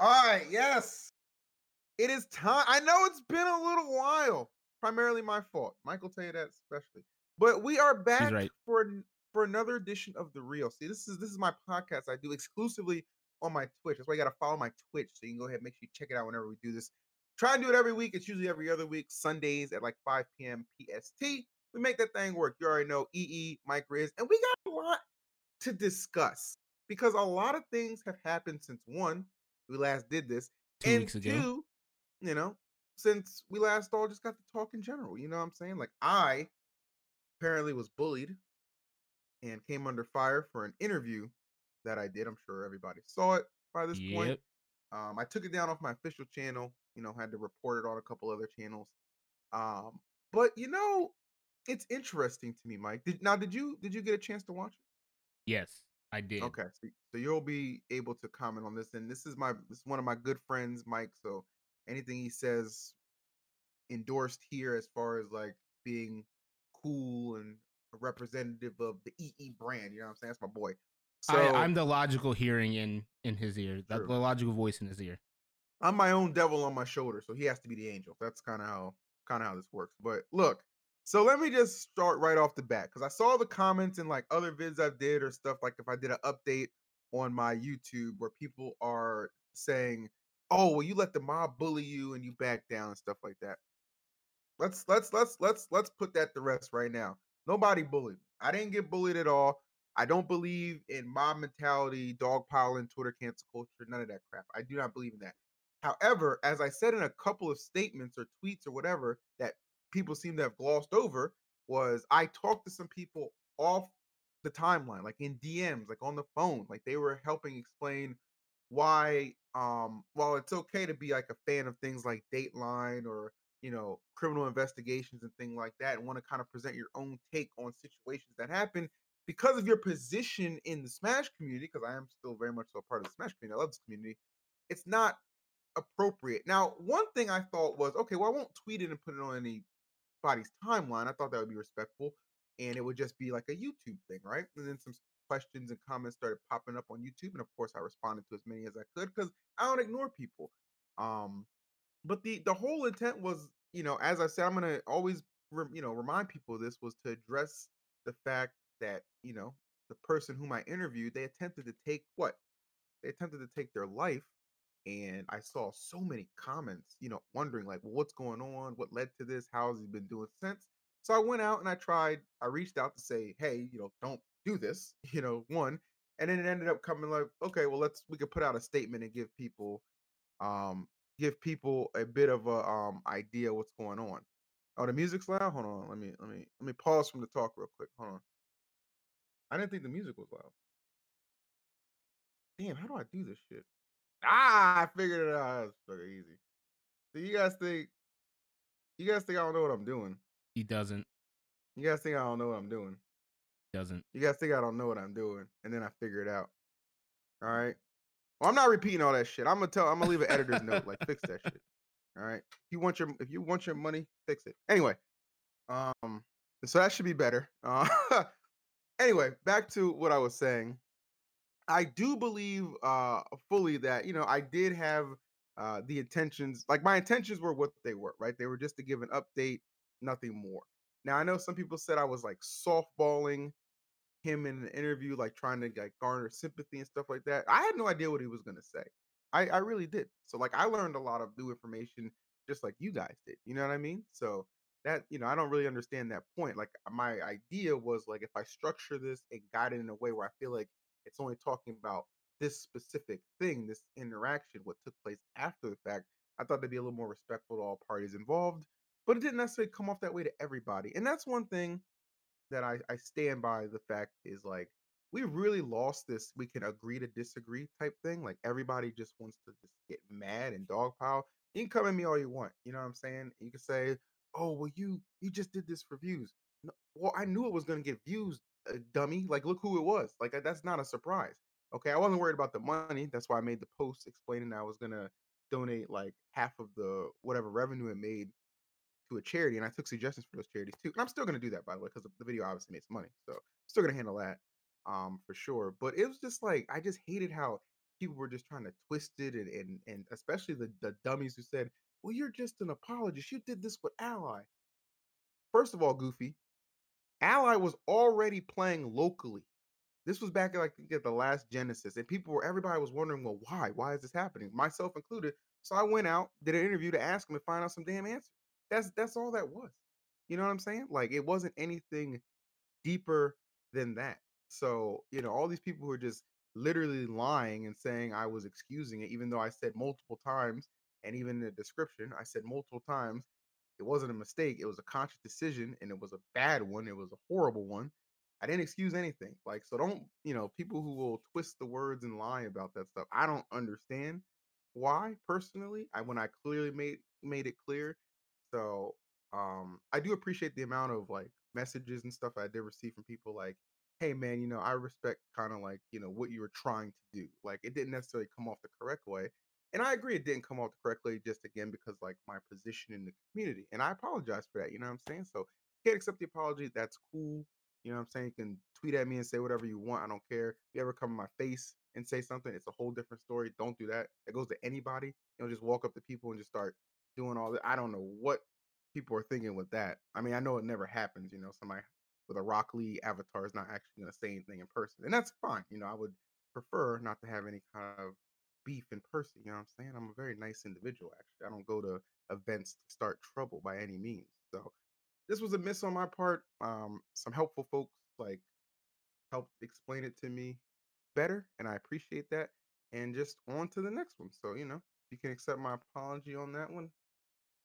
All right, yes. It is time. I know it's been a little while. Primarily my fault. Michael tell you that especially. But we are back right. for for another edition of the Real. See, this is this is my podcast I do exclusively on my Twitch. That's why you got to follow my Twitch so you can go ahead and make sure you check it out whenever we do this. Try and do it every week. It's usually every other week, Sundays at like 5 p.m. PST. We make that thing work. You already know EE, Mike Riz, and we got a lot to discuss because a lot of things have happened since one, we last did this, Two and weeks ago. two, you know, since we last all just got to talk in general. You know what I'm saying? Like I apparently was bullied and came under fire for an interview that I did. I'm sure everybody saw it by this point. Um, I took it down off my official channel. You know, had to report it on a couple other channels. Um, but you know, it's interesting to me, Mike. Did, now, did you did you get a chance to watch it? Yes, I did. Okay, so, so you'll be able to comment on this. And this is my this is one of my good friends, Mike. So anything he says endorsed here as far as like being cool and a representative of the EE brand. You know what I'm saying? That's my boy. So I, I'm the logical hearing in in his ear. The logical voice in his ear. I'm my own devil on my shoulder, so he has to be the angel. That's kind of how kind of how this works. But look, so let me just start right off the bat because I saw the comments in like other vids I've did or stuff like if I did an update on my YouTube where people are saying, "Oh, well, you let the mob bully you and you back down and stuff like that." Let's let's let's let's let's put that to rest right now. Nobody bullied. I didn't get bullied at all. I don't believe in mob mentality, dogpiling, Twitter cancel culture, none of that crap. I do not believe in that. However, as I said in a couple of statements or tweets or whatever that people seem to have glossed over, was I talked to some people off the timeline, like in DMs, like on the phone, like they were helping explain why um while it's okay to be like a fan of things like Dateline or you know criminal investigations and things like that and want to kind of present your own take on situations that happen because of your position in the Smash community, because I am still very much so a part of the Smash community, I love this community, it's not appropriate. Now, one thing I thought was, okay, well, I won't tweet it and put it on anybody's timeline. I thought that would be respectful, and it would just be like a YouTube thing, right? And then some questions and comments started popping up on YouTube, and of course, I responded to as many as I could because I don't ignore people. Um, but the the whole intent was, you know, as I said, I'm gonna always, rem- you know, remind people this was to address the fact that you know the person whom I interviewed, they attempted to take what they attempted to take their life and I saw so many comments, you know, wondering like, well, what's going on? What led to this? How has he been doing since? So I went out and I tried, I reached out to say, hey, you know, don't do this, you know, one. And then it ended up coming like, okay, well, let's we could put out a statement and give people um give people a bit of a um idea what's going on. Oh, the music's loud. Hold on, let me let me let me pause from the talk real quick. Hold on. I didn't think the music was loud. Damn, how do I do this shit? Ah, I figured it out. It's fucking easy. So you guys think you guys think I don't know what I'm doing? He doesn't. You guys think I don't know what I'm doing? Doesn't. You guys think I don't know what I'm doing? And then I figure it out. All right. Well, I'm not repeating all that shit. I'm gonna tell. I'm gonna leave an editor's note. Like, fix that shit. All right. If you want your if you want your money, fix it. Anyway. Um. So that should be better. Uh, anyway, back to what I was saying. I do believe uh fully that you know I did have uh the intentions like my intentions were what they were right? They were just to give an update nothing more. Now I know some people said I was like softballing him in an interview like trying to like garner sympathy and stuff like that. I had no idea what he was gonna say. I I really did so like I learned a lot of new information just like you guys did you know what I mean? So that you know I don't really understand that point. Like my idea was like if I structure this and guide it in a way where I feel like it's only talking about this specific thing, this interaction, what took place after the fact. I thought they'd be a little more respectful to all parties involved, but it didn't necessarily come off that way to everybody. And that's one thing that I, I stand by the fact is like we really lost this we can agree to disagree type thing. Like everybody just wants to just get mad and dogpile. You can come at me all you want, you know what I'm saying? You can say, Oh, well, you you just did this for views. No, well, I knew it was gonna get views, dummy. Like, look who it was. Like, that's not a surprise. Okay, I wasn't worried about the money. That's why I made the post explaining I was gonna donate like half of the whatever revenue it made to a charity, and I took suggestions for those charities too. And I'm still gonna do that by the way, because the video obviously made some money, so I'm still gonna handle that, um, for sure. But it was just like I just hated how people were just trying to twist it and and, and especially the, the dummies who said, Well, you're just an apologist. You did this with Ally. First of all, Goofy, Ally was already playing locally. This was back like at the last Genesis, and people were everybody was wondering, well, why? Why is this happening? Myself included. So I went out, did an interview to ask him and find out some damn answers. That's that's all that was. You know what I'm saying? Like it wasn't anything deeper than that. So, you know, all these people who are just literally lying and saying I was excusing it, even though I said multiple times, and even in the description, I said multiple times, it wasn't a mistake. It was a conscious decision and it was a bad one. It was a horrible one. I didn't excuse anything. Like, so don't, you know, people who will twist the words and lie about that stuff. I don't understand why personally. I when I clearly made made it clear. So um I do appreciate the amount of like messages and stuff I did receive from people like, hey man, you know, I respect kind of like, you know, what you were trying to do. Like it didn't necessarily come off the correct way. And I agree it didn't come off correctly just again because like my position in the community. And I apologize for that. You know what I'm saying? So can't accept the apology. That's cool. You know what I'm saying? You can tweet at me and say whatever you want. I don't care. If you ever come in my face and say something, it's a whole different story. Don't do that. It goes to anybody. You know, just walk up to people and just start doing all that. I don't know what people are thinking with that. I mean, I know it never happens. You know, somebody with a Rock Lee avatar is not actually going to say anything in person, and that's fine. You know, I would prefer not to have any kind of beef in person. You know what I'm saying? I'm a very nice individual. Actually, I don't go to events to start trouble by any means. So this was a miss on my part. Um, some helpful folks like helped explain it to me better, and I appreciate that. And just on to the next one. So you know, you can accept my apology on that one,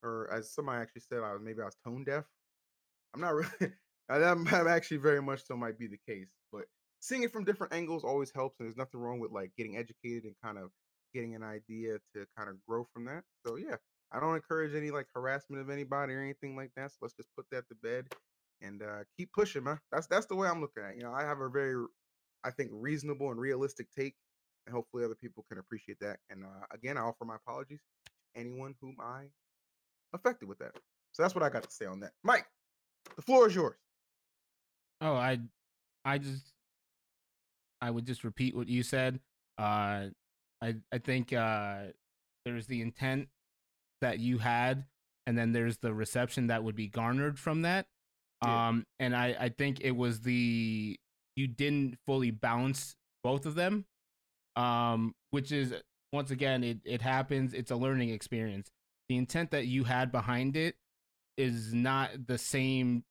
or as somebody actually said, I was maybe I was tone deaf. I'm not really. that actually very much so might be the case, but seeing it from different angles always helps, and there's nothing wrong with like getting educated and kind of getting an idea to kind of grow from that. So yeah, I don't encourage any like harassment of anybody or anything like that. So let's just put that to bed and uh, keep pushing, man. That's that's the way I'm looking at. It. You know, I have a very, I think, reasonable and realistic take, and hopefully other people can appreciate that. And uh, again, I offer my apologies to anyone whom I affected with that. So that's what I got to say on that. Mike, the floor is yours. Oh, I, I just, I would just repeat what you said. Uh, I I think uh, there's the intent that you had, and then there's the reception that would be garnered from that. Yeah. Um, and I I think it was the you didn't fully balance both of them, um, which is once again it it happens. It's a learning experience. The intent that you had behind it is not the same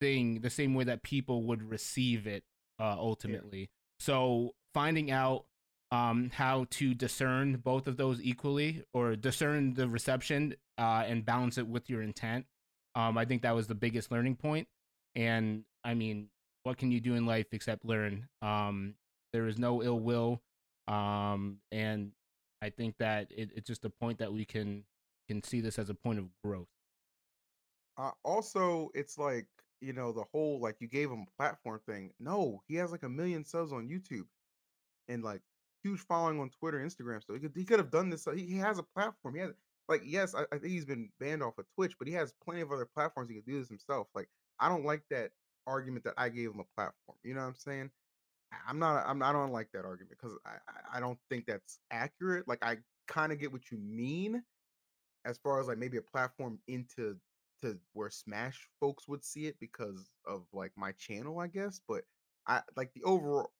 thing, the same way that people would receive it uh, ultimately. Yeah. So finding out um, how to discern both of those equally or discern the reception uh, and balance it with your intent. Um, I think that was the biggest learning point. And I mean, what can you do in life except learn? Um, there is no ill will. Um, and I think that it, it's just a point that we can can see this as a point of growth. Uh, also, it's like you know the whole like you gave him a platform thing. No, he has like a million subs on YouTube, and like huge following on Twitter, Instagram. So he could he could have done this. Uh, he, he has a platform. He has like yes, I, I, think he's been banned off of Twitch, but he has plenty of other platforms he could do this himself. Like I don't like that argument that I gave him a platform. You know what I'm saying? I'm not. I'm. I don't like that argument because I. I don't think that's accurate. Like I kind of get what you mean, as far as like maybe a platform into to where Smash folks would see it because of like my channel, I guess. But I like the overall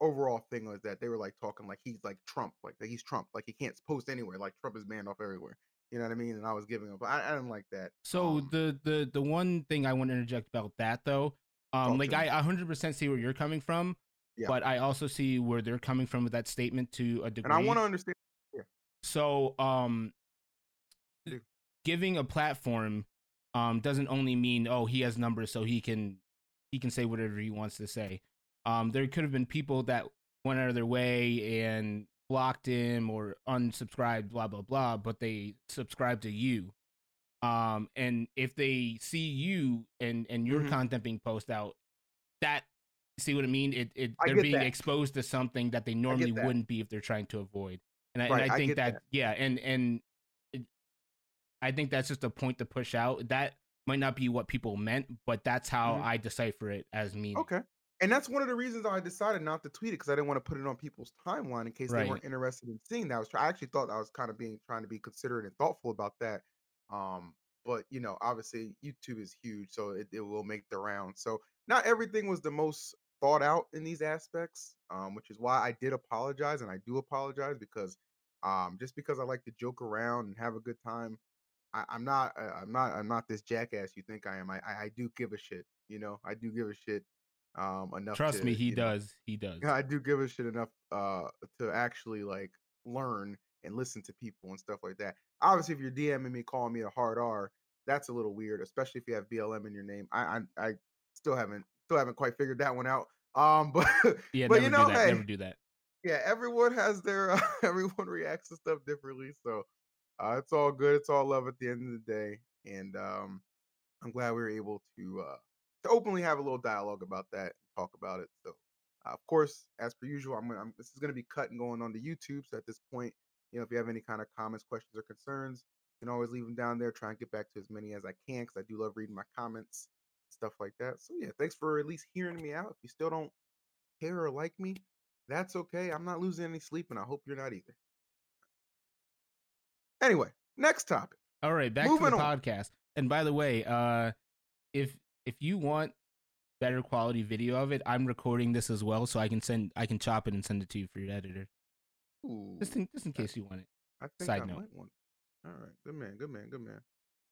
overall thing was that they were like talking like he's like Trump, like that he's Trump, like he can't post anywhere, like Trump is banned off everywhere. You know what I mean? And I was giving up. I, I didn't like that. So um, the the the one thing I want to interject about that though, um, like I 100% see where you're coming from, yeah. but I also see where they're coming from with that statement to a degree. And I want to understand. Yeah. So um, yeah. giving a platform um doesn't only mean oh he has numbers so he can he can say whatever he wants to say um, there could have been people that went out of their way and blocked him or unsubscribed, blah blah blah, but they subscribe to you. Um, and if they see you and and your mm-hmm. content being posted out, that see what I mean? It it they're being that. exposed to something that they normally that. wouldn't be if they're trying to avoid. And I, right, and I think I that, that, yeah, and and it, I think that's just a point to push out. That might not be what people meant, but that's how mm-hmm. I decipher it as meaning. Okay And that's one of the reasons I decided not to tweet it because I didn't want to put it on people's timeline in case they weren't interested in seeing that. I was I actually thought I was kind of being trying to be considerate and thoughtful about that. Um, but you know, obviously YouTube is huge, so it, it will make the round. So not everything was the most thought out in these aspects, um, which is why I did apologize and I do apologize because um, just because I like to joke around and have a good time, I, I'm not uh, I'm not I'm not this jackass you think I am. I, I I do give a shit. You know, I do give a shit um enough. Trust to, me, he you know, does. He does. I do give a shit enough uh to actually like learn and listen to people and stuff like that. Obviously, if you're DMing me calling me a hard R, that's a little weird, especially if you have BLM in your name. I I, I still haven't still haven't quite figured that one out. Um, but Yeah, but you know, hey, Never do that. yeah, everyone has their uh, everyone reacts to stuff differently, so uh, it's all good. It's all love at the end of the day, and um, I'm glad we were able to uh, to openly have a little dialogue about that and talk about it. So, uh, of course, as per usual, I'm, gonna, I'm this is going to be cut and going on to YouTube. So at this point, you know, if you have any kind of comments, questions, or concerns, you can always leave them down there. Try and get back to as many as I can because I do love reading my comments, stuff like that. So yeah, thanks for at least hearing me out. If you still don't care or like me, that's okay. I'm not losing any sleep, and I hope you're not either. Anyway, next topic. All right, back to Moving the on. podcast. And by the way, uh if if you want better quality video of it, I'm recording this as well, so I can send I can chop it and send it to you for your editor. Ooh, Just in just in case you want it. I think side I note. might want. All right, good man, good man, good man.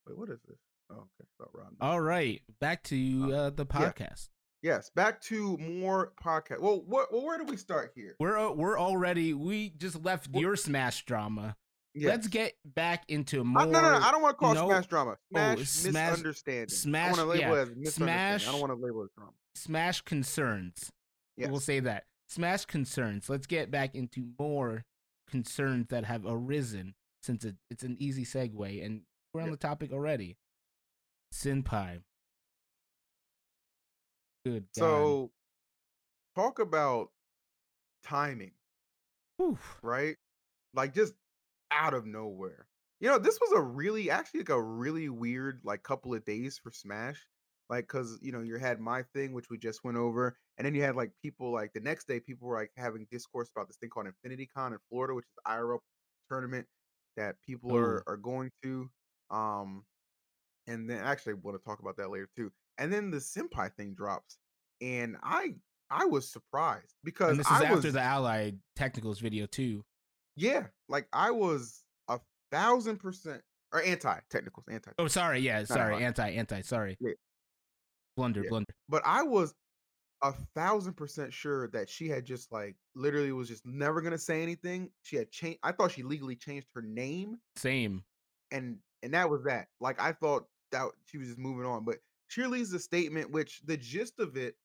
Wait, what is this? Oh, okay, about Rodman. All right, back to Uh, the yeah. podcast. Yes, back to more podcast. Well, what? Well, where do we start here? We're uh, we're already we just left Well- your smash drama. Yes. Let's get back into more. no, no, no. I don't want to call no- smash drama. Oh, smash, it's smash- misunderstanding. smash- I want to label yeah, it as misunderstanding. I don't want to label it as drama. smash concerns. Yes. We'll say that. Smash concerns. Let's get back into more concerns that have arisen since it, it's an easy segue and we're on Yeah. the topic already. Cinnpie. Good God. So, talk about timing, Oof. right? Like just out of nowhere. You know, this was a really, actually, like a really weird, like couple of days for Smash. Like, cause you know, you had my thing, which we just went over, and then you had like people like the next day, people were like having discourse about this thing called Infinity Con in Florida, which is IRL tournament that people are are going to. Um, and then actually I want to talk about that later too. And then the Cinnpie thing drops, and I I was surprised because And this is I after was the Allied Technicals video too. Yeah, like I was a thousand percent or anti technicals, anti. Oh, sorry. Yeah, sorry. Anti, anti. Sorry. Yeah. Blunder, Yeah. blunder. But I was a thousand percent sure that she had just like literally was just never gonna say anything. She had changed. I thought she legally changed her name, Same. and and that was that. Like I thought that she was just moving on, but she released a statement, which the gist of it,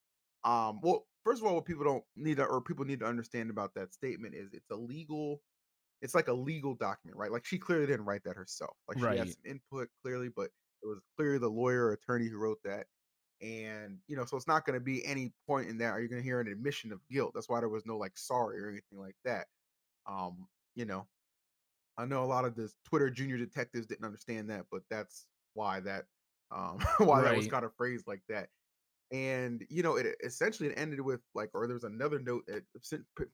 um, well, first of all, what people don't need to or people need to understand about that statement is it's a legal, it's like a legal document, right? Like she clearly didn't write that herself. Like she had some input clearly, but it was clearly the lawyer or attorney who wrote that. And you know, so it's not going to be any point in that. Are you going to hear an admission of guilt? That's why there was no like sorry or anything like that. Um, you know, I know a lot of the Twitter junior detectives didn't understand that, but that's why that um why that was Right. kind of phrased like that. And you know, it essentially it ended with like, or there was another note that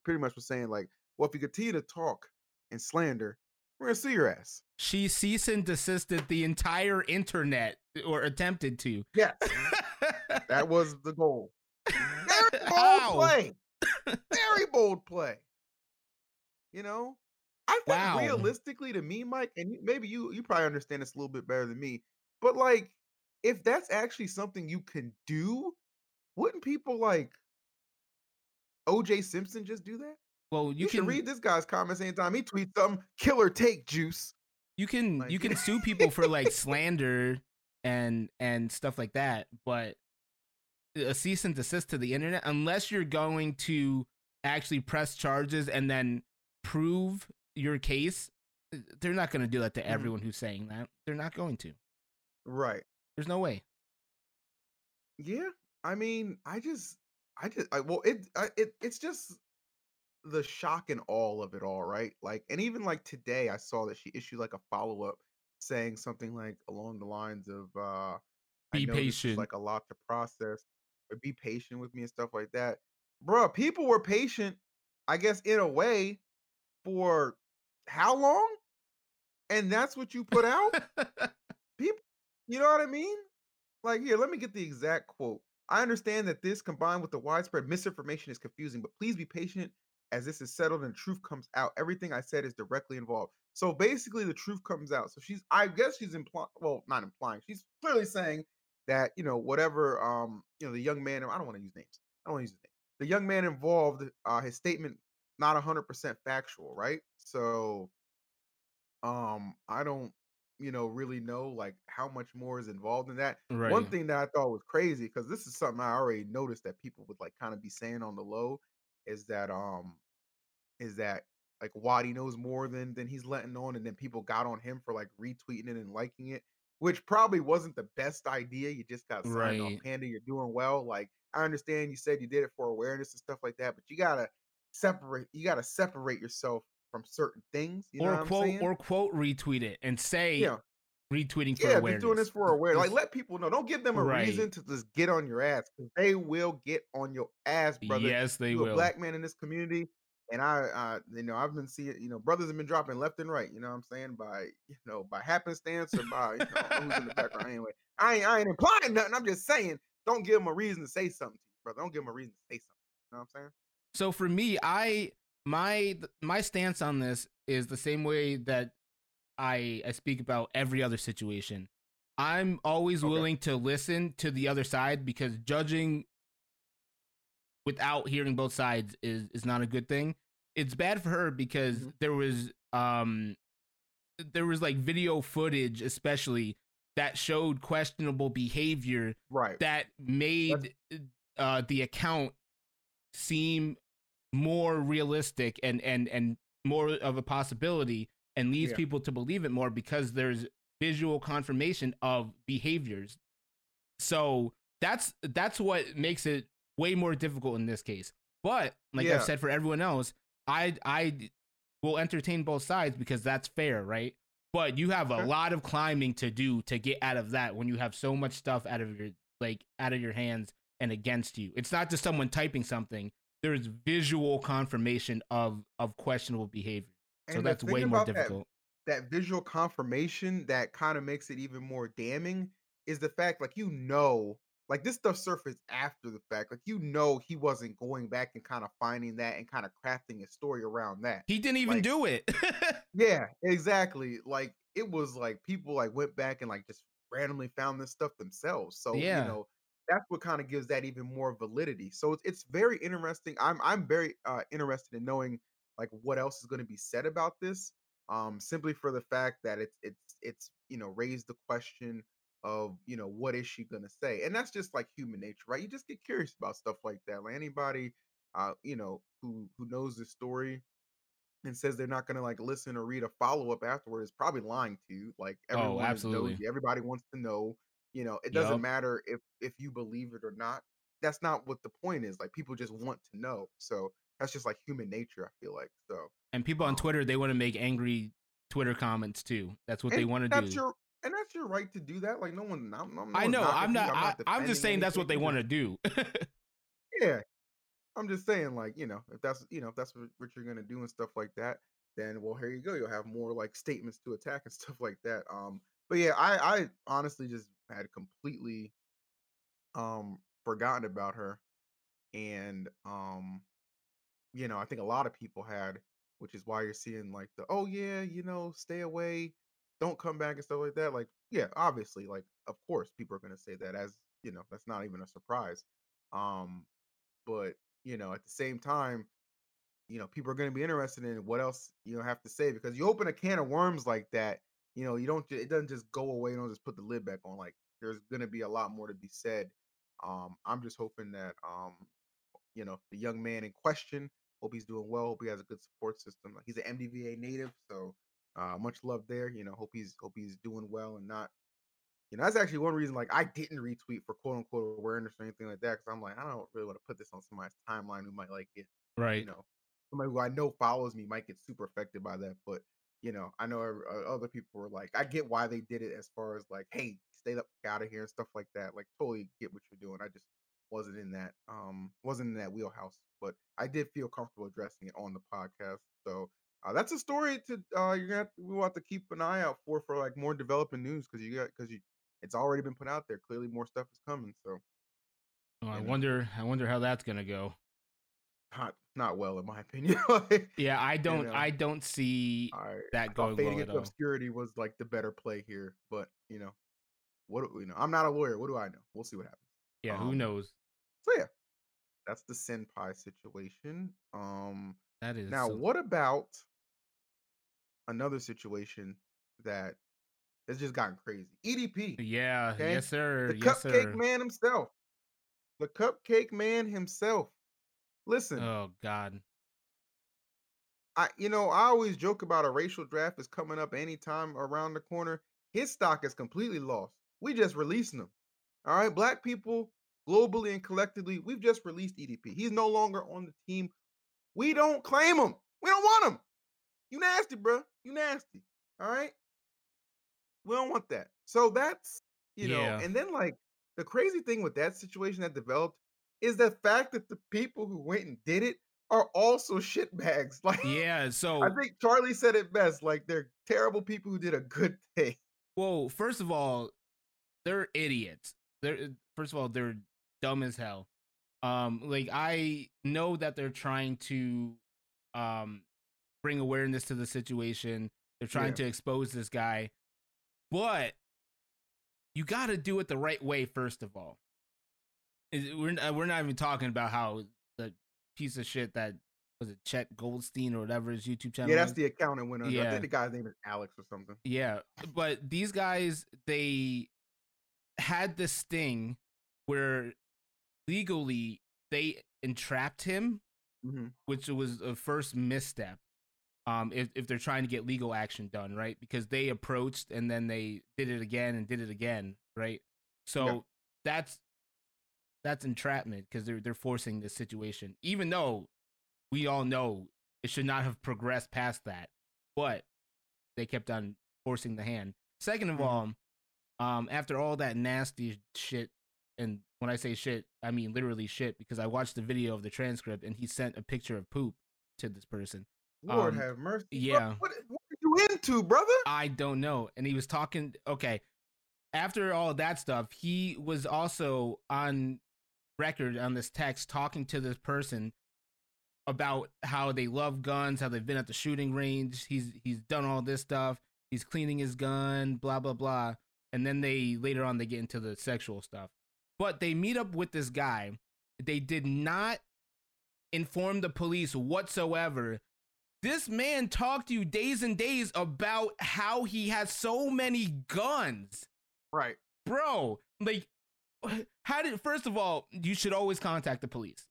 pretty much was saying like, well, if you continue to talk and slander, we're gonna sue your ass. She cease and desisted the entire internet uh, or attempted to. Yes, that was the goal. Very bold Ow. play. Very bold play. You know, I think Wow. realistically to me, Mike, and maybe you you probably understand this a little bit better than me, but like if that's actually something you can do, wouldn't people like OJ Simpson just do that? Well, You, you, can read this guy's comments anytime he tweets something. Killer take juice. you can like- you can sue people for like slander and and stuff like that, but a cease and desist to the internet unless you're going to actually press charges and then prove your case uh, they're not going to do that to Mhm. everyone who's saying that they're not going to Right. there's no way Yeah, I mean, I just, I just, I, well, it, I, it, it's just the shock and all of it all, right? Like, and even like today, I saw that she issued like a follow up saying something like along the lines of, uh, Be patient. like a lot to process. but be patient with me and stuff like that. Bro, people were patient, I guess, in a way, for how long? And that's what you put out? people, you know what I mean? Like, here, let me get the exact quote. I understand that this combined with the widespread misinformation is confusing, but please be patient as this is settled and truth comes out. Everything I said is directly involved. So basically, the truth comes out. So she's, I guess she's implying, well, not implying, she's clearly saying that, you know, whatever, um, you know, the young man, I don't want to use names. I don't want to use his name. The young man involved, uh, his statement, not 100% factual, right? So, um, I don't, you know, really know like how much more is involved in that. right. One thing that I thought was crazy because this is something I already noticed that people would like kind of be saying on the low is that um is that like Wadi knows more than than he's letting on, and then people got on him for like retweeting it and liking it, which probably wasn't the best idea. You just got signed Right. Panda. You're doing well. Like I understand you said you did it for awareness and stuff like that, but you gotta separate. You gotta separate yourself from certain things. You know Or what I'm quote or quote retweet it and say yeah. retweeting for Yeah, awareness. just doing this for awareness. Like, let people know. Don't give them a Right. reason to just get on your ass because they will get on your ass, brother. yes, they you a will. black man in this community, and I, uh, you know, I've been seeing, you know, brothers have been dropping left and right. You know what I'm saying? By, you know, by happenstance or by, you know, I don't know who's in the background anyway. I ain't, I ain't implying nothing. I'm just saying, don't give them a reason to say something to you, brother. Don't give them a reason to say something. You know what I'm saying? So for me, I my my stance on this is the same way that I I speak about every other situation. I'm always Okay. willing to listen to the other side because judging without hearing both sides is is not a good thing. It's bad for her because Mhm. there was um there was like video footage especially that showed questionable behavior Right. that made uh, the account seem more realistic and and and more of a possibility and leads Yeah. people to believe it more because there's visual confirmation of behaviors so that's that's what makes it way more difficult in this case but like Yeah. i've said for everyone else i i will entertain both sides because that's fair right? But you have a lot of climbing to do to get out of that when you have so much stuff out of your like out of your hands and against you. It's not just someone typing something. There's visual confirmation of of questionable behavior. So And that's way more about that difficult. that visual confirmation that kind of makes it even more damning is the fact like you know like this stuff surfaced after the fact like you know he wasn't going back and kind of finding that and kind of crafting a story around that he didn't even like- do it yeah exactly like it was like people like went back and like just randomly found this stuff themselves so Yeah. you know that's what kind of gives that even more validity so it's, it's very interesting i'm i'm very uh interested in knowing like what else is going to be said about this um simply for the fact that it's it's it's you know raised the question of you know what is she going to say and that's just like human nature right you just get curious about stuff like that like anybody uh you know who who knows this story and says they're not going to like listen or read a follow-up afterward is probably lying to you like everyone is Oh, absolutely. nosy. everybody wants to know you know it doesn't Yup. matter if if you believe it or not that's not what the point is like people just want to know so that's just like human nature i feel like so and people on um, twitter they want to make angry twitter comments too that's what they want to do your and that's your right to do that like no one I'm, I'm, no i know i'm you, not, I, i'm just saying that's what they want to do. Yeah. I'm just saying like you know if that's you know if that's what, what you're gonna do and stuff like that then well here you go you'll have more like statements to attack and stuff like that um but yeah i i honestly just had completely um forgotten about her and um you know i think a lot of people had which is why you're seeing like the oh yeah you know stay away don't come back and stuff like that like yeah obviously like of course people are going to say that as you know that's not even a surprise um but you know at the same time you know people are going to be interested in what else you know have to say because you open a can of worms like that you know you don't it doesn't just go away you don't just put the lid back on like there's going to be a lot more to be said um i'm just hoping that um you know the young man in question hope he's doing well hope he has a good support system Like he's an mdva native so uh much love there you know hope he's hope he's doing well and not you know that's actually one reason like i didn't retweet for quote unquote awareness or anything like that because i'm like i don't really want to put this on somebody's timeline who might like get right you know somebody who i know follows me might get super affected by that but you know i know uh, other people were like i get why they did it as far as like hey stay up out of here and stuff like that like totally get what you're doing i just wasn't in that um wasn't in that wheelhouse, but I did feel comfortable addressing it on the podcast. So uh, that's a story to uh you're gonna have to, we want to keep an eye out for for like more developing news because you got because you it's already been put out there. Clearly, more stuff is coming. So Oh, I wonder. I wonder how that's gonna go. not not well in my opinion. like, Yeah, I don't. know. I don't see I, that I going fading well into obscurity was like the better play here, but you know, what do you know? I'm not a lawyer. What do I know? We'll see what happens. Yeah, who um, knows? So yeah, that's the Cinnpie situation. Um, That is now so- what about another situation that has just gotten crazy? EDP, Yeah, okay? yes, sir. the yes, cupcake sir. man himself, the cupcake man himself. Listen, Oh God. I you know I always joke about a racial draft is coming up anytime around the corner. His stock is completely lost. We just releasing him. All right, black people globally and collectively, we've just released EDP. He's no longer on the team. We don't claim him. We don't want him. You nasty, bro. You nasty. All right. We don't want that. So that's you know, Yeah. and then like the crazy thing with that situation that developed is the fact that the people who went and did it are also shitbags. Like Yeah. So I think Charlie said it best. Like they're terrible people who did a good thing. Well, first of all, they're idiots. They're first of all, they're dumb as hell. Um, like I know that they're trying to um bring awareness to the situation. They're trying Yeah. to expose this guy, but you got to do it the right way. First of all, we're we're not even talking about how the piece of shit that was it Chet Goldstein or whatever his YouTube channel. Yeah, that's the account that went under. I Yeah. think the guy's name is Alex or something. Yeah, but these guys they had this thing where legally they entrapped him, hmm which was a first misstep. Um, if if they're trying to get legal action done, right? Because they approached and then they did it again and did it again, right? So that's that's entrapment because they're they're forcing this situation, even though we all know it should not have progressed past that, but they kept on forcing the hand. Second of Mhm. all, um, after all that nasty shit, and when I say shit, I mean literally shit, because I watched the video of the transcript and he sent a picture of poop to this person. Lord Um, have mercy. Yeah. What, what are you into, brother? I don't know. And he was talking. Okay, after all that stuff, he was also on record on this text talking to this person about how they love guns, how they've been at the shooting range. He's he's done all this stuff. He's cleaning his gun, blah blah blah. And then they later on they get into the sexual stuff. But they meet up with this guy. They did not inform the police whatsoever. This man talked to you days and days about how he has so many guns Right. bro like how did first of all you should always contact the police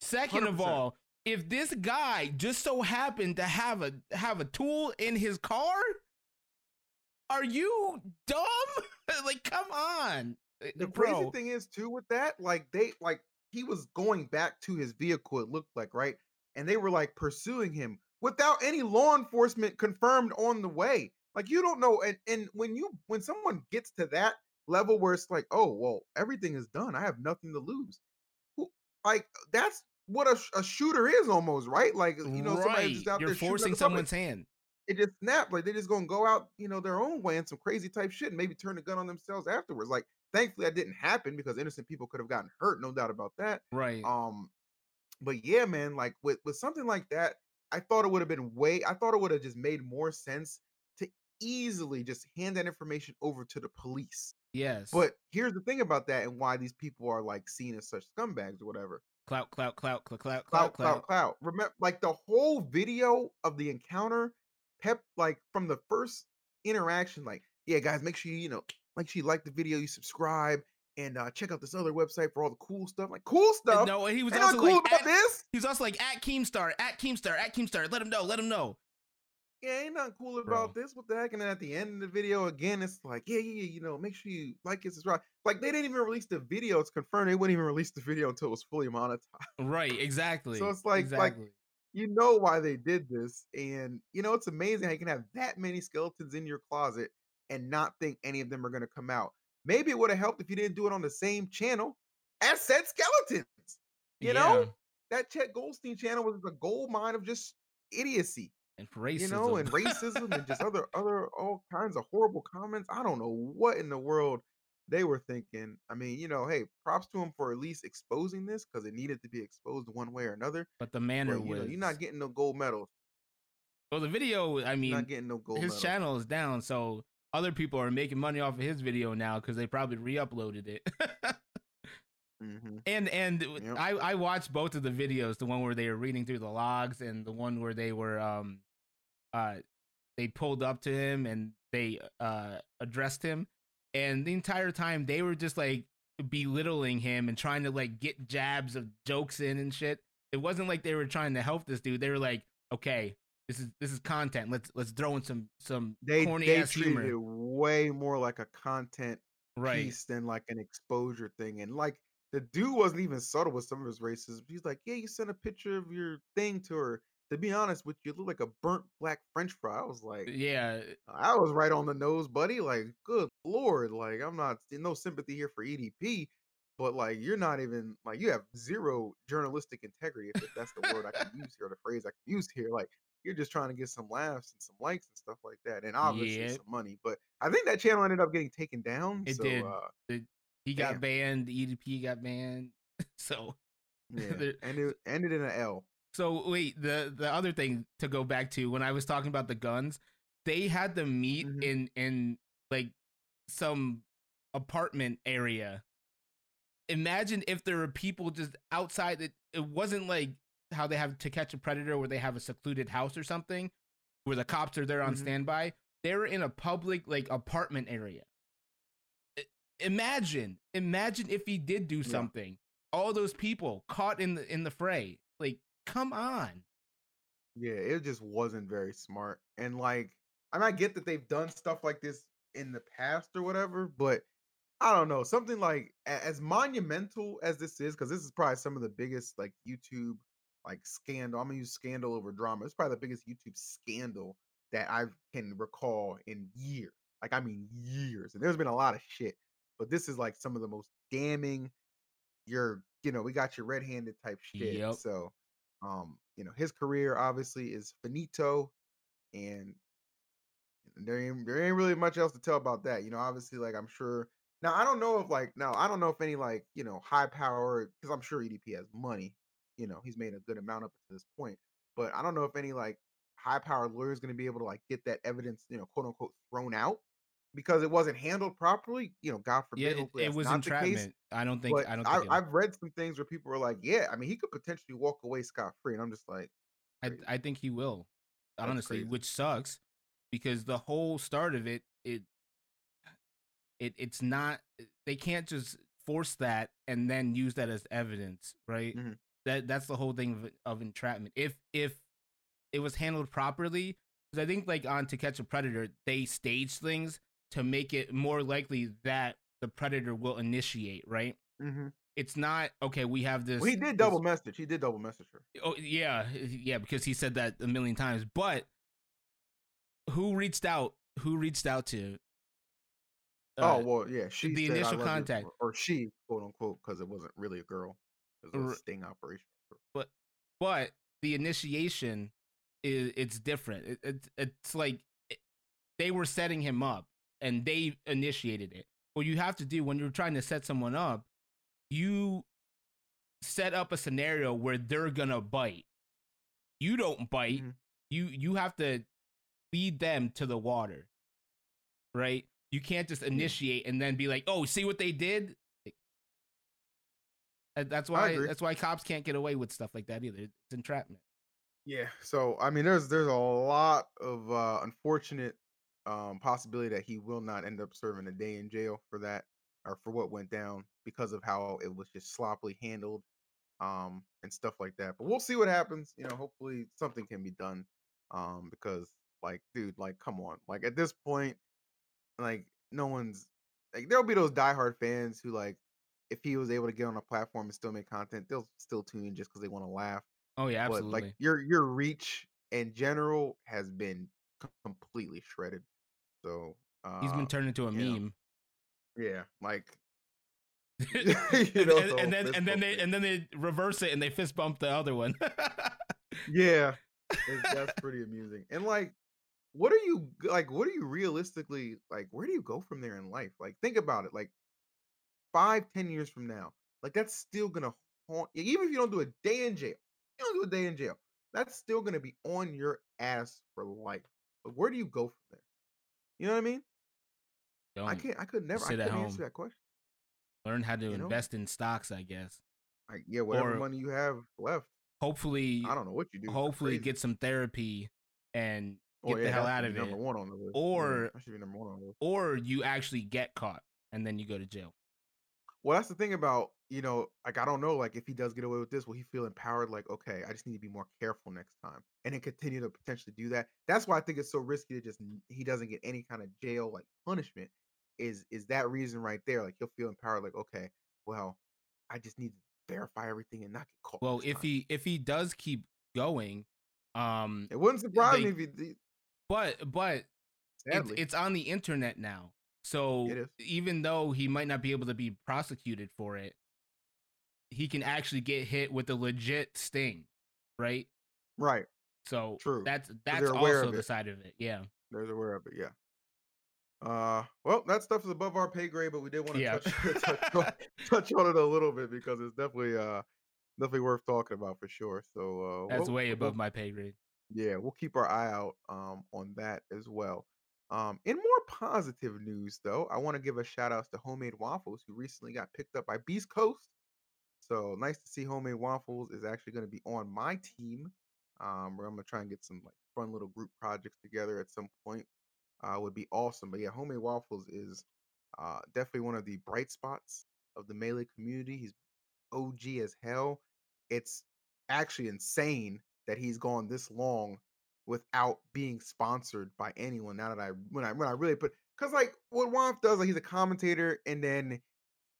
second of 100%. all if this guy just so happened to have a have a tool in his car are you dumb like come on eh, The bro crazy thing is too with that, like they like he was going back to his vehicle, it looked like, right? And they were like pursuing him without any law enforcement confirmed on the way. Like you don't know, and and when you when someone gets to that level where it's like, oh well, everything is done. I have nothing to lose. Like that's what a, a shooter is almost, right? Like you know, somebody right just out you're there shooting forcing someone's hand it just snapped. Like they're just gonna go out, you know, their own way and some crazy type shit, and maybe turn the gun on themselves afterwards. Like, thankfully, that didn't happen because innocent people could have gotten hurt, no doubt about that. right Um, but yeah, man, like with with something like that, I thought it would have been way. I thought it would have just made more sense to easily just hand that information over to the police. yes But here's the thing about that, and why these people are like seen as such scumbags or whatever clout clout clout clout clout clout, clout clout. Remember, like the whole video of the encounter, Pep, like from the first interaction, like, yeah, guys, make sure you, you know, make sure you like the video, you subscribe, and uh check out this other website for all the cool stuff. Like, cool stuff. no he was Ain't also cool like about at, this. he was also like at keemstar at keemstar at keemstar let him know let him know Yeah, ain't nothing cool Bro. about this. What the heck? And then at the end of the video, again, it's like, yeah, yeah, yeah, you know, make sure you like it, subscribe. Like, they didn't even release the video. It's confirmed they wouldn't even release the video until it was fully monetized. right exactly so it's like- like, you know why they did this and you know it's amazing how you can have that many skeletons in your closet and not think any of them are going to come out maybe it would have helped if you didn't do it on the same channel as said skeletons. You Yeah, know, that Chet Goldstein channel was a gold mine of just idiocy, and racism. you know, and racism and just other other all kinds of horrible comments. I don't know what in the world they were thinking. I mean, you know, hey, props to him for at least exposing this because it needed to be exposed one way or another. but the manner But you know, you're not getting no gold medals. well, the video. I mean, not getting no gold his medals. channel is down, so other people are making money off of his video now because they probably re-uploaded it. hmm and and Yep. I I watched both of the videos, the one where they were reading through the logs and the one where they were um uh they pulled up to him and they uh addressed him and the entire time they were just like belittling him and trying to like get jabs of jokes in and shit. It wasn't like they were trying to help this dude. They were like, "Okay, this is this is content. Let's let's throw in some some They corny they ass treated humor." it way more like a content right. piece than like an exposure thing. And like the dude wasn't even subtle with some of his racism. He's like, Yeah, you sent a picture of your thing to her. To be honest with you, you look like a burnt black French fry. I was like, Yeah, eh I was right on the nose, buddy. Like, good lord. Like, I'm not no sympathy here for EDP, but like you're not even like you have zero journalistic integrity, if, if that's the word I can use here, or the phrase I can use here. Like you're just trying to get some laughs and some likes and stuff like that, and obviously Yeah. some money. But I think that channel ended up getting taken down. It so, did. Uh, he got banned. The EDP got banned. so yeah, and it ended in an L. So wait, the the other thing to go back to when I was talking about the guns, they had them meet Mhm. in in like some apartment area. Imagine if there were people just outside it it wasn't like how they have to catch a predator where they have a secluded house or something where the cops are there on Mhm. standby. They were in a public like apartment area. Imagine, imagine if he did do Yeah. something. All those people caught in the in the fray. Like, come on. Yeah, it just wasn't very smart. And like, I mean, I get that they've done stuff like this in the past or whatever, but I don't know. Something like as monumental as this is, because this is probably some of the biggest like YouTube like scandal. I'm gonna use scandal over drama. It's probably the biggest YouTube scandal that I can recall in years. Like, I mean years. And there's been a lot of shit, but this is like some of the most damning. You're, you know, we got your red-handed type shit. Yep. So, um, you know, his career obviously is finito, and there ain't there ain't really much else to tell about that. You know, obviously, like I'm sure now I don't know if like now I don't know if any like you know high power because I'm sure EDP has money. You know, he's made a good amount up to this point, but I don't know if any like high powered lawyer is going to be able to like get that evidence, you know, quote unquote, thrown out because it wasn't handled properly. You know, God forbid. Yeah, it, it was entrapment. I don't think. But I don't I, think. it- I've read some things where people are like, "Yeah, I mean, he could potentially walk away scot free," and I'm just like, I, crazy. I think he will, That's honestly, crazy. which sucks because the whole start of it, it, it, it's not. They can't just force that and then use that as evidence, right? Mhm. That that's the whole thing of, of entrapment. If if it was handled properly, because I think like on To Catch a Predator, they stage things to make it more likely that the predator will initiate, right? Mhm. It's not okay. We have this. well, he did this- double message. He did double message her. Oh yeah, yeah, because he said that a million times. But who reached out? Who reached out to? oh uh, well, yeah, she the said, initial you," contact. or, or she, quote unquote, because it wasn't really a girl. It was a sting operation. but but the initiation is it's different. It, it's it's like it- they were setting him up and they initiated it. What you have to do when you're trying to set someone up, you set up a scenario where they're gonna bite. You don't bite. Mhm. You you have to lead them to the water, right? You can't just initiate and then be like, "Oh, see what they did." Like, That's why that's why cops can't get away with stuff like that either. It's entrapment. Yeah. So I mean, there's there's a lot of uh, unfortunate um, possibility that he will not end up serving a day in jail for that or for what went down because of how it was just sloppily handled um, and stuff like that. But we'll see what happens. You know, hopefully something can be done um, because, like, dude, like, come on, like at this point, like, no one's like there'll be those diehard fans who like if he was able to get on a platform and still make content, they'll still tune in just because they want to laugh Oh yeah, but absolutely. like your your reach in general has been completely shredded. So uh, He's been turned into a you know, meme. yeah, like and, know, and- so and then and then they it. and then they reverse it and they fist bump the other one. Yeah, that's pretty amusing. And like, what are you like? What are you realistically like? Where do you go from there in life? Like, think about it. Like, five, ten years from now, like that's still gonna haunt. you. Even if you don't do a day in jail, you don't do a day in jail. That's still gonna be on your ass for life. But where do you go from there? You know what I mean? I Don't can't. I could never. I couldn't answer that question. learn how to you know? invest in stocks, I guess. Like, yeah, whatever Or- money you have left, Hopefully, I don't know what you do. Hopefully get some therapy and Oh, get the hell out of it. Number one on the list. Yeah, Or- should be number one on the list. or you actually get caught and then you go to jail. Well, that's the thing about you know, like I don't know, like if he does get away with this, will he feel empowered? Like, okay, I just need to be more careful next time, and then continue to potentially do that. That's why I think it's so risky to just he doesn't get any kind of jail like punishment. Is is that reason right there? Like he'll feel empowered. Like, okay, well, I just need to verify everything and not get caught. Well, if time. he if he does keep going, um, it wouldn't surprise they- me if he. but but sadly, it's on the internet now. So even though he might not be able to be prosecuted for it, he can actually get hit with a legit sting, right? right. So True. that's that's also the side of it. Yeah. There's aware of it, yeah. Uh, well, that stuff is above our pay grade, but we did want to Yeah. touch, touch, on, touch on it a little bit because it's definitely uh definitely worth talking about for sure. So uh, That's we'll- way we'll- above my pay grade. yeah, we'll keep our eye out um on that as well. Um, in more positive news, though, I want to give a shout out to Homemade Waffles, who recently got picked up by Beast Coast. So nice to see Homemade Waffles is actually going to be on my team. Um, where I'm gonna try and get some like fun little group projects together at some point. Uh, would be awesome. But yeah, Homemade Waffles is uh definitely one of the bright spots of the melee community. He's OG as hell. It's actually insane that he's gone this long without being sponsored by anyone. Now that I when I when I really put because like what Womp does, like he's a commentator and then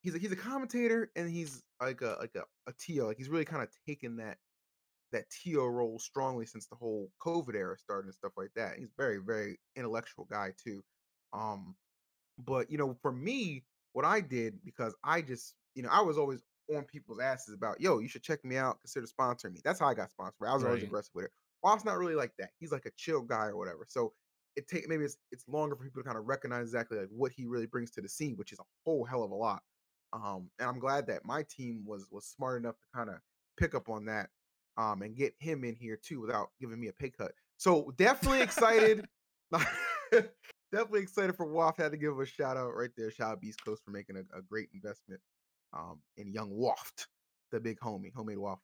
he's a, he's a commentator and he's like a like a, a TO. Like he's really kind of taken that that TO role strongly since the whole COVID era started and stuff like that. He's very very intellectual guy too. Um, but you know, for me, what I did because I just you know I was always on people's asses about yo, you should check me out, consider sponsoring me. That's how I got sponsored. I was always aggressive with it. Waff's not really like that. He's like a chill guy or whatever. So it take maybe it's it's longer for people to kind of recognize exactly like what he really brings to the scene, which is a whole hell of a lot. Um, and I'm glad that my team was was smart enough to kind of pick up on that um and get him in here too without giving me a pay cut. So definitely excited. definitely excited for Waff. Had to give a shout out right there. Shout out Beast Coast for making a, a great investment um in young Waff, the big homie, homemade waffle.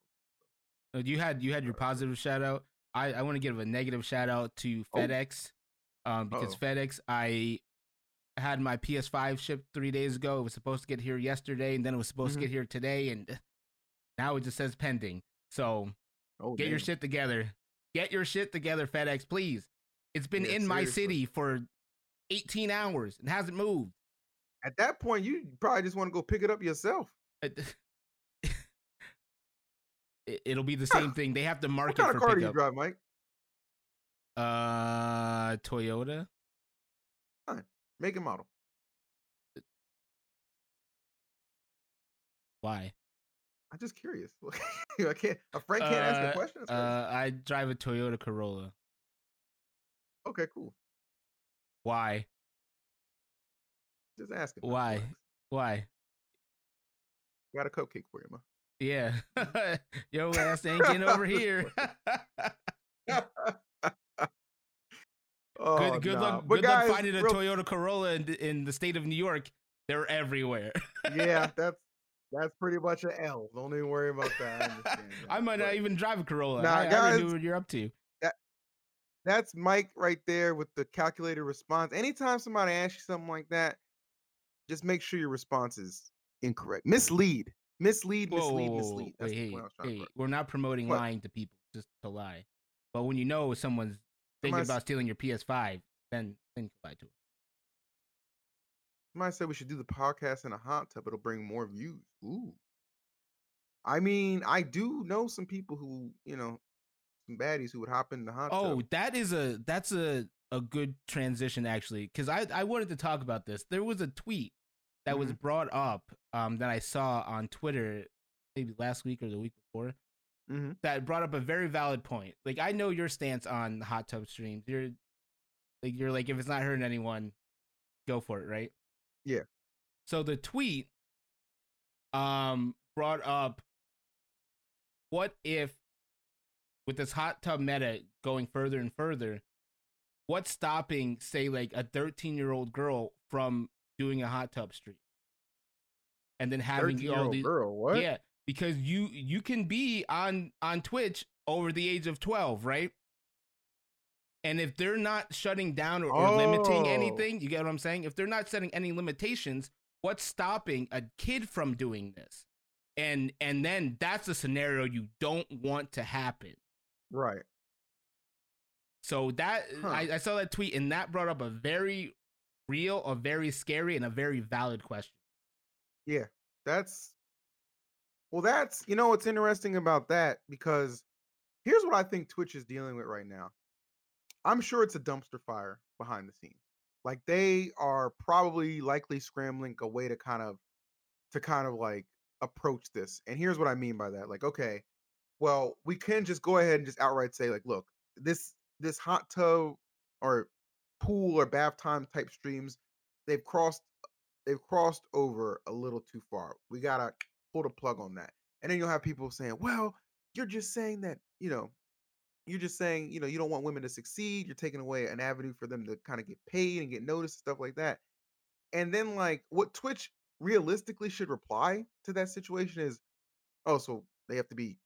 Uh, You had you had your positive shout out. I, I want to give a negative shout out to Oh. FedEx, um, because Uh-oh. FedEx I had my PS5 shipped three days ago. It was supposed to get here yesterday, and then it was supposed Mhm. to get here today, and now it just says pending. So Oh, get your shit together. Get your shit together, FedEx, please. It's been Yeah, in my city for 18 hours and hasn't moved. At that point, you probably just want to go pick it up yourself. It- It'll be the same thing. They have to market. What kind for of car do you drive, Mike? Uh, Toyota. Make and model. Why? I'm just curious. I can't. A friend can't ask Uh, a question. Uh, I drive a Toyota Corolla. okay, cool. Why? Just asking. Why? Why? Got a cupcake for you, man. Yeah. Yo ass ain't getting over here. Oh, good good nah. luck But good guys, luck finding a real- Toyota Corolla in, in the state of New York. They're everywhere. yeah, that's that's pretty much an L. Don't even worry about that. I, I might not even drive a Corolla. Nah, I, I guys, what you're up to. That, That's Mike right there with the calculated response. Anytime somebody asks you something like that, just make sure your response is incorrect. Mislead. Mislead, Whoa, mislead, whoa, mislead. That's Wait, the hey, I was hey, we're not promoting What? lying to people just to lie. But when you know someone's thinking Somebody about stealing your PS5, then then you lie to them. Somebody said we should do the podcast in a hot tub. It'll bring more views. Ooh. I mean, I do know some people who, you know, some baddies who would hop in the hot Oh, tub. that is a that's a a good transition actually, because I I wanted to talk about this. There was a tweet that was Mhm. brought up um, that I saw on Twitter maybe last week or the week before Mm-hmm. that brought up a very valid point. Like I know your stance on hot tub streams. You're like you're like if it's not hurting anyone, go for it, right? Yeah. So the tweet um brought up what if with this hot tub meta going further and further, what's stopping say like a 13 year old girl from doing a hot tub stream? And then having all these girl. What? yeah, because you you can be on on Twitch over the age of 12, right? And if they're not shutting down or, or limiting Oh. anything, you get what I'm saying? If they're not setting any limitations, what's stopping a kid from doing this? And and then that's a scenario you don't want to happen. Right. So that Huh. I, I saw that tweet and that brought up a very real, a very scary, and a very valid question. Yeah. That's well. That's you know what's interesting about that because here's what I think Twitch is dealing with right now. I'm sure it's a dumpster fire behind the scenes. Like they are probably likely scrambling a way to kind of to kind of like approach this. And here's what I mean by that. Like, okay, well, we can just go ahead and just outright say, like, look, this this hot tub or pool or bath time type streams, they've crossed uh, they've crossed over a little too far. We gotta pull the plug on that. And then you'll have people saying, well, you're just saying that, you know, you're just saying, you know, you don't want women to succeed. You're taking away an avenue for them to kind of get paid and get noticed, and stuff like that. And then, like, what Twitch realistically should reply to that situation is, oh, so they have to be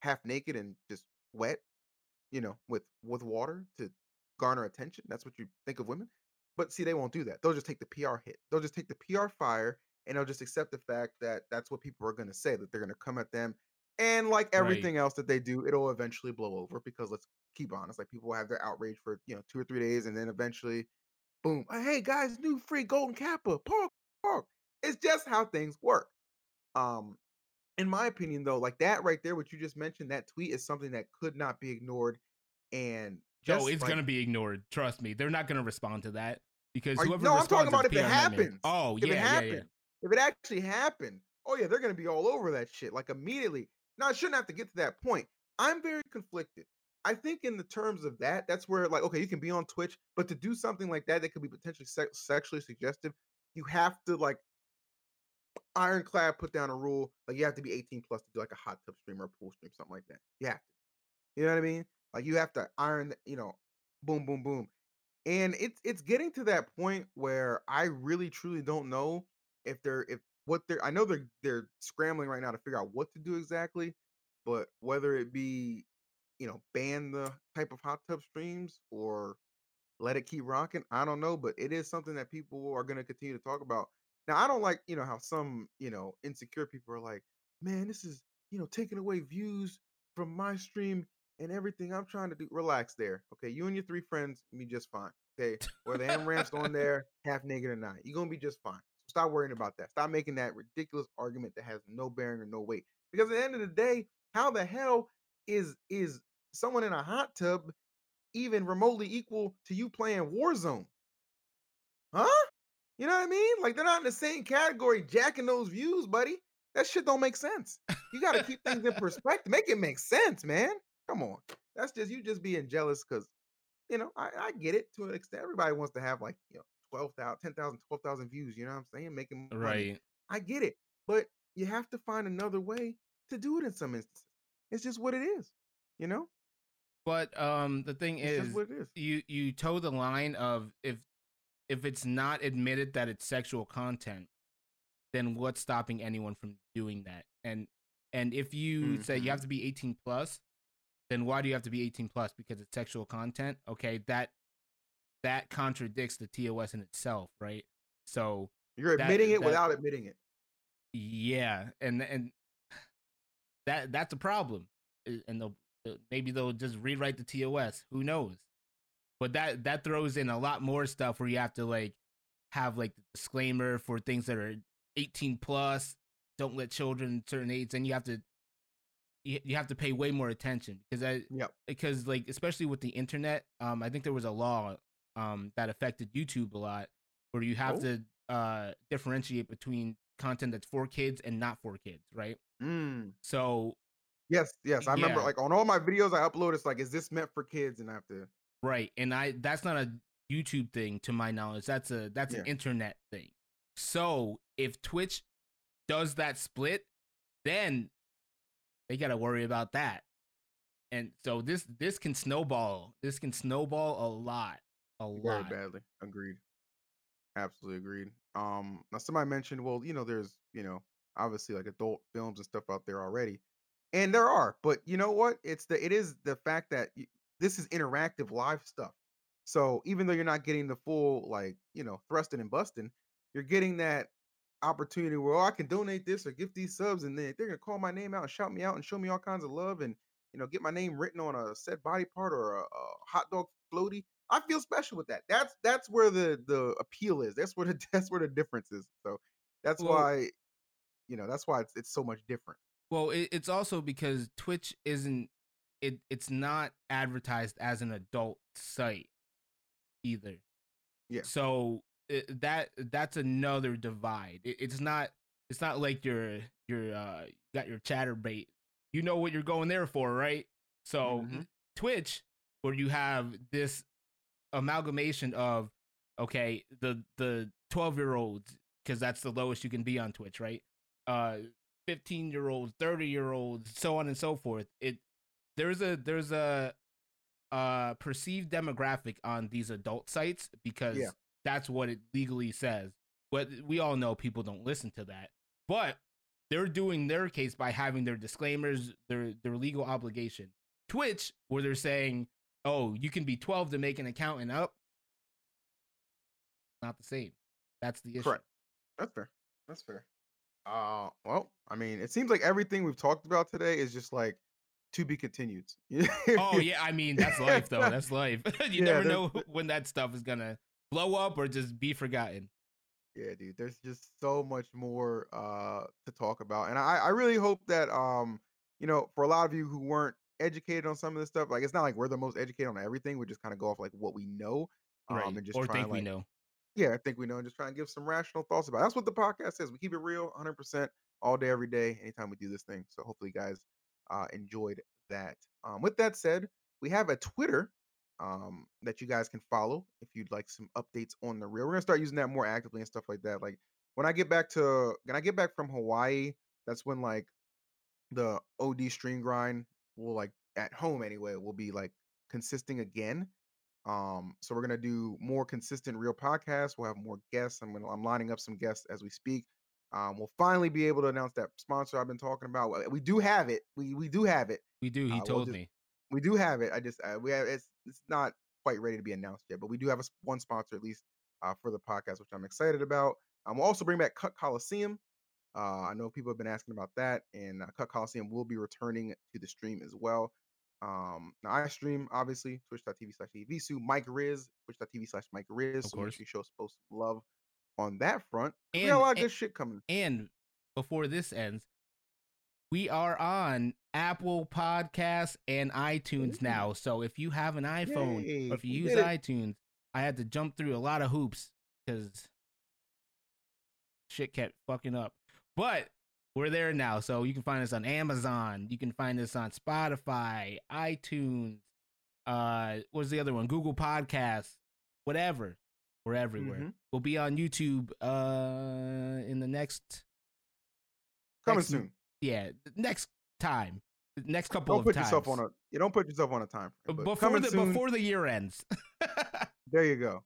half naked and just wet, you know, with with water to garner attention. That's what you think of women. But see, they won't do that. They'll just take the PR hit. They'll just take the PR fire and they'll just accept the fact that that's what people are going to say, that they're going to come at them. And like Right. everything else that they do, it'll eventually blow over because let's keep honest, like people will have their outrage for, you know, two or three days and then eventually, boom, "Uh, hey guys, new free golden kappa, park, park. It's just how things work. Um, in my opinion, though, like that right there, what you just mentioned, that tweet is something that could not be ignored. And just oh, it's like, gonna be ignored. Trust me, they're not gonna respond to that because Are whoever no, I'm talking about if it PR nightmare. happens. Oh if yeah, it yeah, happens, yeah. if it actually happened, oh yeah, they're gonna be all over that shit like immediately. No, I shouldn't have to get to that point. I'm very conflicted. I think in the terms of that, that's where like okay, you can be on Twitch, but to do something like that that could be potentially sex- sexually suggestive, you have to like ironclad put down a rule like you have to be 18 plus to do like a hot tub stream or a pool stream, something like that. You have to. You know what I mean? Like you have to iron, you know, boom, boom, boom. And it's it's getting to that point where I really truly don't know if they're if what they're I know they're they're scrambling right now to figure out what to do exactly, but whether it be, you know, ban the type of hot tub streams or let it keep rocking, I don't know, but it is something that people are gonna continue to talk about. Now, I don't like, you know, how some, you know, insecure people are like, man, this is, you know, taking away views from my stream and everything I'm trying to do. Relax there. Okay. You and your three friends can be just fine. Okay. Whether Amouranth's on there, half naked or not, you're gonna be just fine. So stop worrying about that. Stop making that ridiculous argument that has no bearing or no weight. Because at the end of the day, how the hell is is someone in a hot tub even remotely equal to you playing Warzone? Huh? You know what I mean? Like they're not in the same category jacking those views, buddy. That shit don't make sense. You got to keep things in perspective. Make it make sense, man. Come on. That's just you just being jealous because, you know, I, I get it to an extent. Everybody wants to have like, you know, 12,000, 10,000, 12,000 views. You know what I'm saying? Making money. Right. I get it. But you have to find another way to do it in some instances. It's just what it is, you know? But um, the thing is, what it is. you you toe the line of if if it's not admitted that it's sexual content, then what's stopping anyone from doing that? And and if you say you have to be 18 plus, then why do you have to be 18 plus? Because it's sexual content. Okay, that that contradicts the TOS in itself, right? So You're that- admitting it that- without admitting it. yeah, and and that that's a problem. And they'll uh, maybe they'll just rewrite the TOS. Who knows? But that that throws in a lot more stuff where you have to like have like the disclaimer for things that are 18 plus. Don't let children certain age, and you have to you, you have to pay way more attention because I Yep. because like especially with the internet, um, I think there was a law um that affected YouTube a lot where you have Oh. to uh differentiate between content that's for kids and not for kids, right? Mm. So Yes, yes. I remember like on all my videos I upload, it's like, is this meant for kids? And I have to right, and I that's not a YouTube thing to my knowledge. That's a that's an internet thing. So if Twitch does that split, then they got to worry about that. And so this this can snowball. This can snowball a lot, a very lot. badly. Agreed. Absolutely agreed. Um now somebody mentioned, well, you know, there's, you know, obviously like adult films and stuff out there already. And there are, but you know what? It's the it is the fact that y this is interactive live stuff. So even though you're not getting the full like, you know, thrusting and busting, you're getting that opportunity where oh, I can donate this or give these subs and then they're gonna call my name out and shout me out and show me all kinds of love and you know get my name written on a said body part or a, a hot dog floaty. I feel special with that. That's that's where the the appeal is. That's where the that's where the difference is. So that's Well- why you know that's why it's it's so much different. Well, it, it's also because Twitch isn't it it's not advertised as an adult site either. Yeah. So it, that that's another divide. It, it's not it's not like you're you're uh got your Chaturbate. You know what you're going there for, right? So Mhm. Twitch where you have this amalgamation of okay, the the 12 year olds because that's the lowest you can be on Twitch, right? Uh 15 year olds 30 year olds so on and so forth it there's a there's a uh perceived demographic on these adult sites because Yeah. That's what it legally says but we all know people don't listen to that but they're doing their case by having their disclaimers their their legal obligation twitch where they're saying oh you can be 12 to make an account and up not the same that's the issue Correct. That's fair. That's fair. Uh well, I mean, it seems like everything we've talked about today is just like to be continued. Oh yeah, I mean that's life though. That's life. you Yeah, never know when that stuff is gonna blow up or just be forgotten. Yeah, dude. There's just so much more uh to talk about. And I, I really hope that um, you know, for a lot of you who weren't educated on some of this stuff, like it's not like we're the most educated on everything. We just kind of go off like what we know. Um Right. and just or try think and, we know. Yeah, I think we know and just try and give some rational thoughts about it. That's what the podcast is. We keep it real 100% all day, every day, anytime we do this thing. So hopefully you guys uh, enjoyed that. Um, with that said, we have a Twitter um, that you guys can follow if you'd like some updates on the real. We're gonna start using that more actively and stuff like that. Like when I get back to when I get back from Hawaii, that's when like the OD stream grind will like at home anyway will be like consisting again. Um, so we're gonna do more consistent real podcasts. We'll have more guests. I'm gonna I'm lining up some guests as we speak. Um, we'll finally be able to announce that sponsor I've been talking about. We do have it. We we do have it. We do. He uh, we'll told just- me. We do have it. I just uh, we have it's it's not quite ready to be announced yet, but we do have a, one sponsor at least uh, for the podcast, which I'm excited about. Um, we'll also bring back Cut Coliseum. Uh, I know people have been asking about that, and uh, Cut Coliseum will be returning to the stream as well. Um, now I stream obviously twitch.tv slash evisu, Mike Riz, twitch.tv slash Mike Riz. Of so make course. sure you show us post love on that front. we And- got a lot of and- good shit coming. And before this ends, we are on Apple Podcasts and iTunes now. So if you have an iPhone Yay, or if you use iTunes, I had to jump through a lot of hoops because shit kept fucking up. But we're there now. So you can find us on Amazon. You can find us on Spotify, iTunes. Uh, what's the other one? Google Podcasts, whatever. We're everywhere. Mhm. We'll be on YouTube uh in the next Coming next- soon. Yeah, next time. Next couple Don't of put times. yourself on a you don't put yourself on a time frame. before the soon, before the year ends. There you go.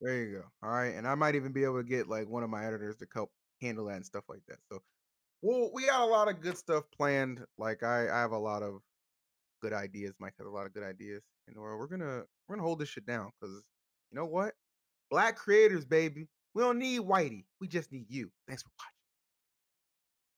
There you go. All right. And I might even be able to get like one of my editors to help handle that and stuff like that. So well, we got a lot of good stuff planned. Like I, I have a lot of good ideas. Mike has a lot of good ideas. And we're, we're gonna we're gonna hold this shit down because you know what? Black creators, baby. We don't need whitey. We just need you. Thanks for watching.